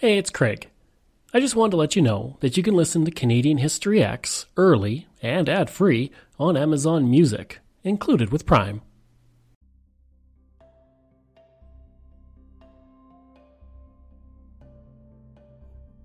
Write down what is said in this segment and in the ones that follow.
Hey, it's Craig. I just wanted to let you know that you can listen to Canadian History Ehx early and ad free on Amazon Music, included with Prime.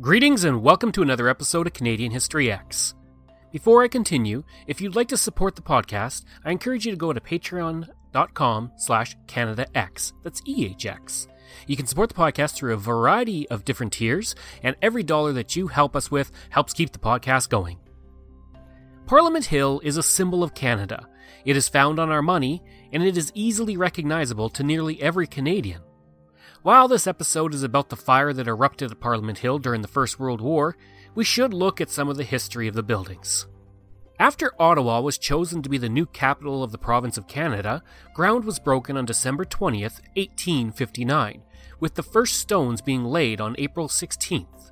Greetings and welcome to another episode of Canadian History Ehx. Before I continue, if you'd like to support the podcast, I encourage you to go to patreon.com slash CanadaEhx. That's EHX. You can support the podcast through a variety of different tiers, and every dollar that you help us with helps keep the podcast going. Parliament Hill is a symbol of Canada. It is found on our money, and it is easily recognizable to nearly every Canadian. While this episode is about the fire that erupted at Parliament Hill during the First World War, we should look at some of the history of the buildings. After Ottawa was chosen to be the new capital of the province of Canada, ground was broken on December 20th, 1859, with the first stones being laid on April 16th.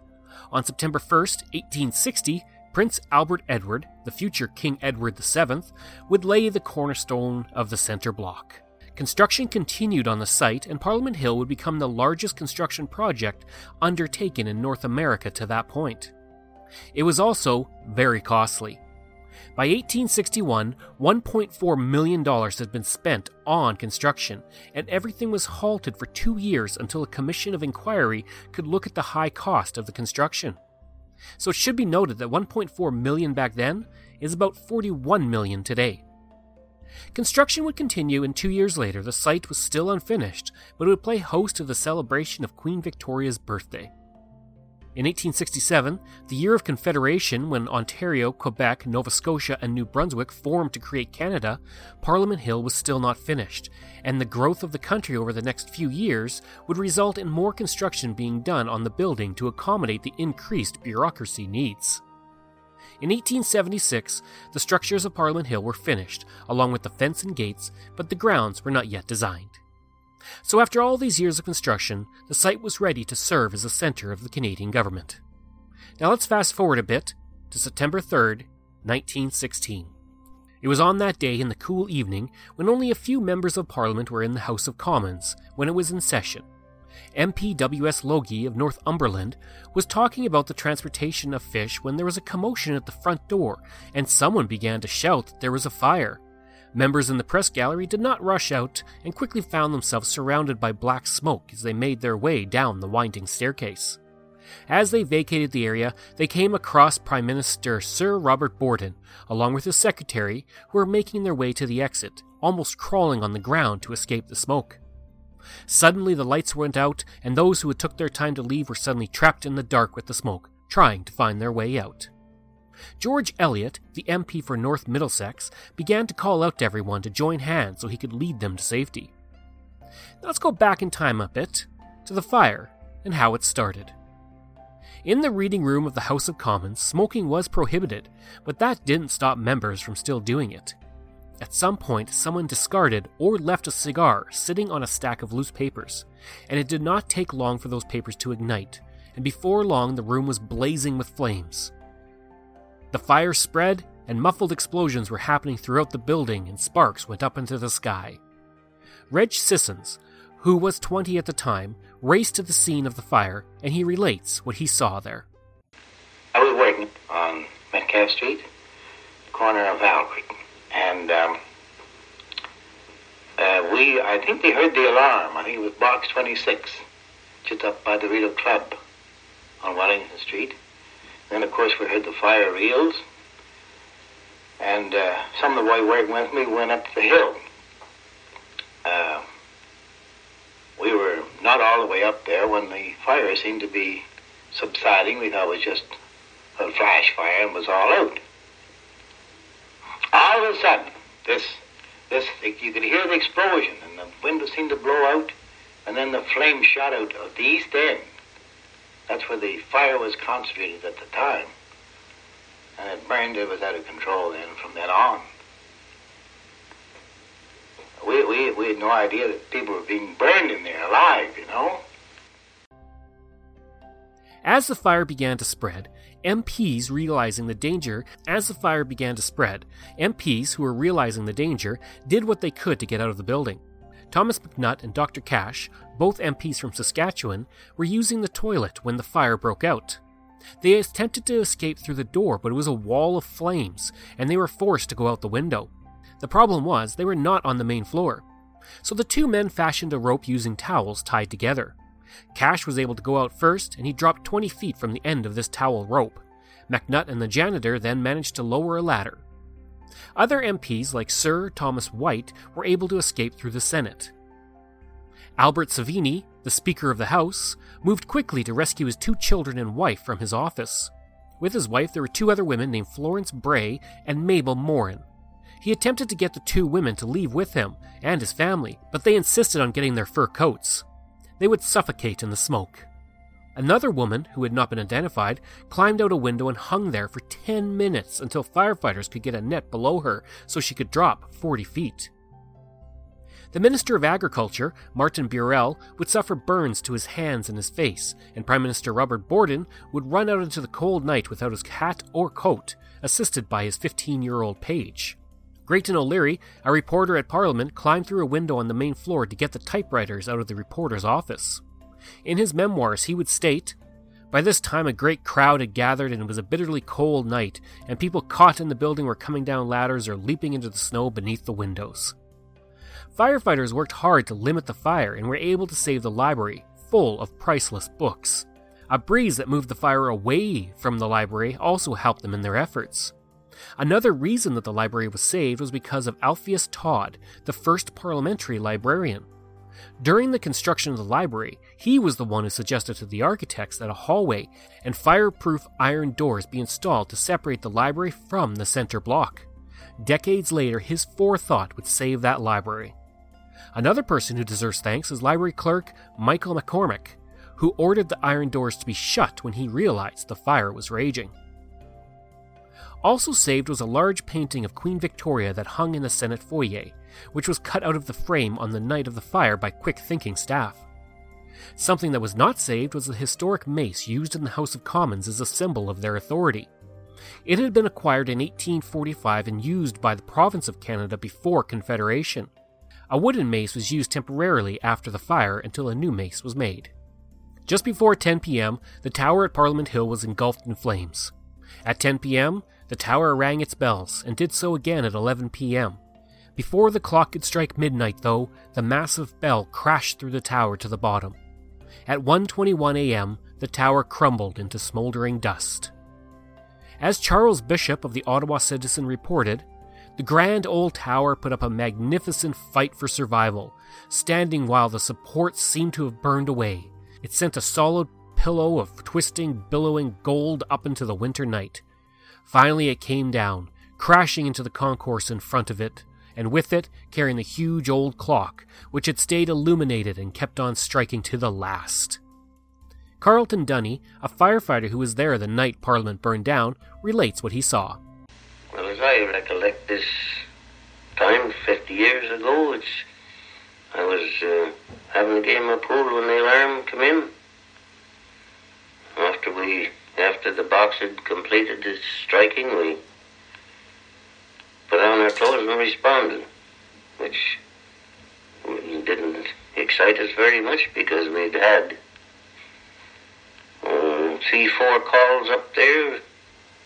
On September 1st, 1860, Prince Albert Edward, the future King Edward VII, would lay the cornerstone of the centre block. Construction continued on the site, and Parliament Hill would become the largest construction project undertaken in North America to that point. It was also very costly. By 1861, $1.4 million had been spent on construction, and everything was halted for two years until a commission of inquiry could look at the high cost of the construction. So it should be noted that 1.4 million back then is about 41 million today. Construction would continue, and two years later, the site was still unfinished, but it would play host to the celebration of Queen Victoria's birthday. In 1867, the year of Confederation, when Ontario, Quebec, Nova Scotia, and New Brunswick formed to create Canada, Parliament Hill was still not finished, and the growth of the country over the next few years would result in more construction being done on the building to accommodate the increased bureaucracy needs. In 1876, the structures of Parliament Hill were finished, along with the fence and gates, but the grounds were not yet designed. So, after all these years of construction, the site was ready to serve as a center of the Canadian government. Now let's fast forward a bit to September 3rd, 1916. It was on that day in the cool evening when only a few members of Parliament were in the House of Commons when it was in session. MP W.S. Loggie of Northumberland was talking about the transportation of fish when there was a commotion at the front door and someone began to shout that there was a fire. Members in the press gallery did not rush out and quickly found themselves surrounded by black smoke as they made their way down the winding staircase. As they vacated the area, they came across Prime Minister Sir Robert Borden, along with his secretary, who were making their way to the exit, almost crawling on the ground to escape the smoke. Suddenly, the lights went out, and those who had took their time to leave were suddenly trapped in the dark with the smoke, trying to find their way out. George Elliott, the MP for North Middlesex, began to call out to everyone to join hands so he could lead them to safety. Let's go back in time a bit to the fire and how it started. In the reading room of the House of Commons, smoking was prohibited, but that didn't stop members from still doing it. At some point, someone discarded or left a cigar sitting on a stack of loose papers, and it did not take long for those papers to ignite, and before long the room was blazing with flames. The fire spread, and muffled explosions were happening throughout the building, and sparks went up into the sky. Reg Sissons, who was 20 at the time, raced to the scene of the fire, and he relates what he saw there. I was working on Metcalfe Street, corner of Valkyrie, and um, uh, we, I think we heard the alarm. I think it was box 26, just up by the Rideau Club on Wellington Street. Then, of course, we heard the fire reels. And uh, some of the boys working with me went up the hill. Uh, we were not all the way up there when the fire seemed to be subsiding. We thought it was just a flash fire and was all out. All of a sudden, this, this, you could hear the explosion and the window seemed to blow out and then the flame shot out of the east end. That's where the fire was concentrated at the time. And it burned, it was out of control then from then on. We, we, we had no idea that people were being burned in there alive, you know? As the fire began to spread, MPs realizing the danger, as the fire began to spread, MPs who were realizing the danger did what they could to get out of the building. Thomas McNutt and Dr. Cash, both MPs from Saskatchewan, were using the toilet when the fire broke out. They attempted to escape through the door, but it was a wall of flames, and they were forced to go out the window. The problem was, they were not on the main floor. So the two men fashioned a rope using towels tied together. Cash was able to go out first, and he dropped 20 feet from the end of this towel rope. McNutt and the janitor then managed to lower a ladder. Other MPs, like Sir Thomas White, were able to escape through the Senate. Albert Sévigny, the Speaker of the House, moved quickly to rescue his two children and wife from his office. With his wife, there were two other women named Florence Bray and Mabel Morin. He attempted to get the two women to leave with him and his family, but they insisted on getting their fur coats. They would suffocate in the smoke. Another woman, who had not been identified, climbed out a window and hung there for 10 minutes until firefighters could get a net below her so she could drop 40 feet. The Minister of Agriculture, Martin Burrell, would suffer burns to his hands and his face, and Prime Minister Robert Borden would run out into the cold night without his hat or coat, assisted by his 15 year old page. Grattan O'Leary, a reporter at Parliament, climbed through a window on the main floor to get the typewriters out of the reporter's office. In his memoirs, he would state By this time, a great crowd had gathered, and it was a bitterly cold night, and people caught in the building were coming down ladders or leaping into the snow beneath the windows. Firefighters worked hard to limit the fire and were able to save the library, full of priceless books. A breeze that moved the fire away from the library also helped them in their efforts. Another reason that the library was saved was because of Alpheus Todd, the first parliamentary librarian. During the construction of the library, he was the one who suggested to the architects that a hallway and fireproof iron doors be installed to separate the library from the center block. Decades later, his forethought would save that library. Another person who deserves thanks is library clerk Michael McCormick, who ordered the iron doors to be shut when he realized the fire was raging. Also saved was a large painting of Queen Victoria that hung in the Senate foyer, which was cut out of the frame on the night of the fire by quick thinking staff. Something that was not saved was the historic mace used in the House of Commons as a symbol of their authority. It had been acquired in 1845 and used by the province of Canada before Confederation. A wooden mace was used temporarily after the fire until a new mace was made. Just before 10 p.m., the tower at Parliament Hill was engulfed in flames. At 10 p.m., the tower rang its bells, and did so again at 11 p.m. Before the clock could strike midnight, though, the massive bell crashed through the tower to the bottom. At 1:21 a.m., the tower crumbled into smoldering dust. As Charles Bishop of the Ottawa Citizen reported, the grand old tower put up a magnificent fight for survival, standing while the supports seemed to have burned away. It sent a solid pillow of twisting, billowing gold up into the winter night, Finally, it came down, crashing into the concourse in front of it, and with it carrying the huge old clock, which had stayed illuminated and kept on striking to the last. Carlton Dunny, a firefighter who was there the night Parliament burned down, relates what he saw. I recollect this time, 50 years ago, it's, I was uh, having a game of pool when the alarm came in. After we after the box had completed its striking, we put on our clothes and responded, which didn't excite us very much because we'd had uh, three, four calls up there,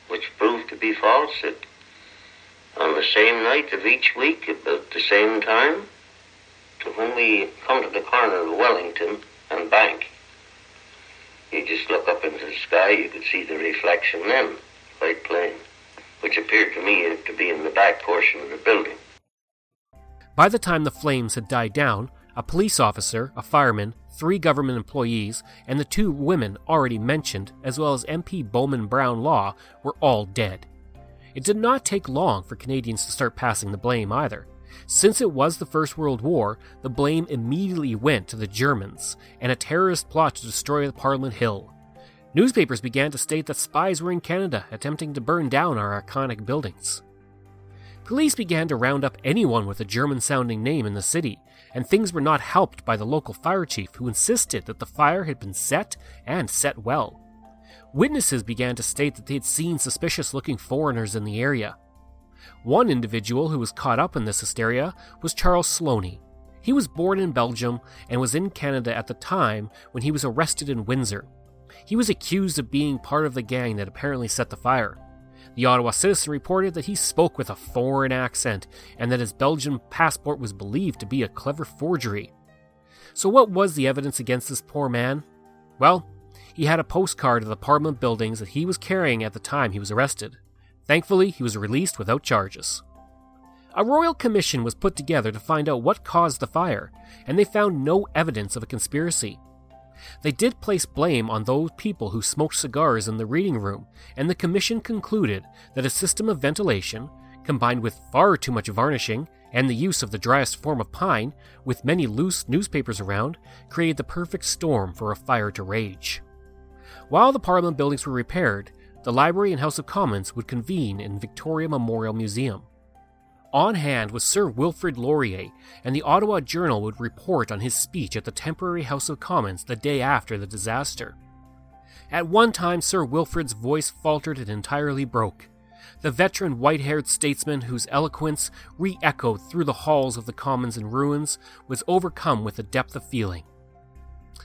which proved to be false at, on the same night of each week, about the same time, to when we come to the corner of Wellington and Bank. You just look up into the sky, you could see the reflection then, quite plain, which appeared to me to be in the back portion of the building. By the time the flames had died down, a police officer, a fireman, three government employees, and the two women already mentioned, as well as MP Bowman Brown Law, were all dead. It did not take long for Canadians to start passing the blame either. Since it was the First World War, the blame immediately went to the Germans and a terrorist plot to destroy Parliament Hill. Newspapers began to state that spies were in Canada attempting to burn down our iconic buildings. Police began to round up anyone with a German sounding name in the city, and things were not helped by the local fire chief who insisted that the fire had been set and set well. Witnesses began to state that they had seen suspicious looking foreigners in the area, one individual who was caught up in this hysteria was Charles Sloaney. He was born in Belgium and was in Canada at the time when he was arrested in Windsor. He was accused of being part of the gang that apparently set the fire. The Ottawa Citizen reported that he spoke with a foreign accent and that his Belgian passport was believed to be a clever forgery. So, what was the evidence against this poor man? Well, he had a postcard of the apartment buildings that he was carrying at the time he was arrested. Thankfully, he was released without charges. A royal commission was put together to find out what caused the fire, and they found no evidence of a conspiracy. They did place blame on those people who smoked cigars in the reading room, and the commission concluded that a system of ventilation, combined with far too much varnishing and the use of the driest form of pine, with many loose newspapers around, created the perfect storm for a fire to rage. While the Parliament buildings were repaired, the Library and House of Commons would convene in Victoria Memorial Museum. On hand was Sir Wilfrid Laurier, and the Ottawa Journal would report on his speech at the temporary House of Commons the day after the disaster. At one time, Sir Wilfrid's voice faltered and entirely broke. The veteran white haired statesman, whose eloquence re echoed through the halls of the Commons in ruins, was overcome with a depth of feeling.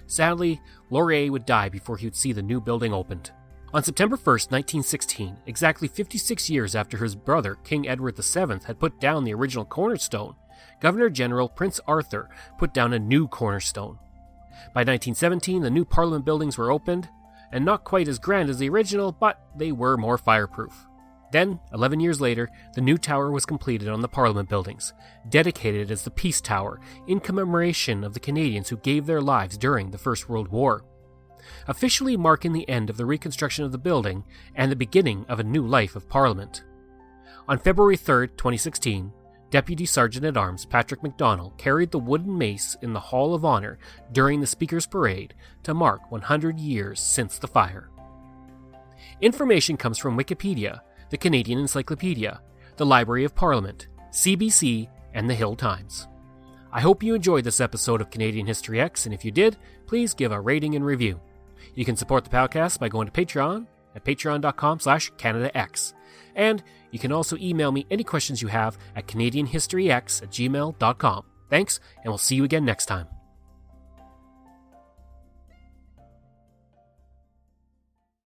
Sadly, Laurier would die before he would see the new building opened. On September 1, 1916, exactly 56 years after his brother, King Edward VII, had put down the original cornerstone, Governor General Prince Arthur put down a new cornerstone. By 1917, the new Parliament buildings were opened, and not quite as grand as the original, but they were more fireproof. Then, 11 years later, the new tower was completed on the Parliament buildings, dedicated as the Peace Tower in commemoration of the Canadians who gave their lives during the First World War officially marking the end of the reconstruction of the building and the beginning of a new life of Parliament. On February 3, 2016, Deputy Sergeant at Arms Patrick McDonnell carried the wooden mace in the Hall of Honor during the Speaker's Parade to mark 100 years since the fire. Information comes from Wikipedia, the Canadian Encyclopedia, the Library of Parliament, CBC, and the Hill Times. I hope you enjoyed this episode of Canadian History Ehx, and if you did, please give a rating and review. You can support the podcast by going to Patreon at patreon.com slash CanadaEhx. And you can also email me any questions you have at CanadianHistoryEhx at gmail.com. Thanks, and we'll see you again next time.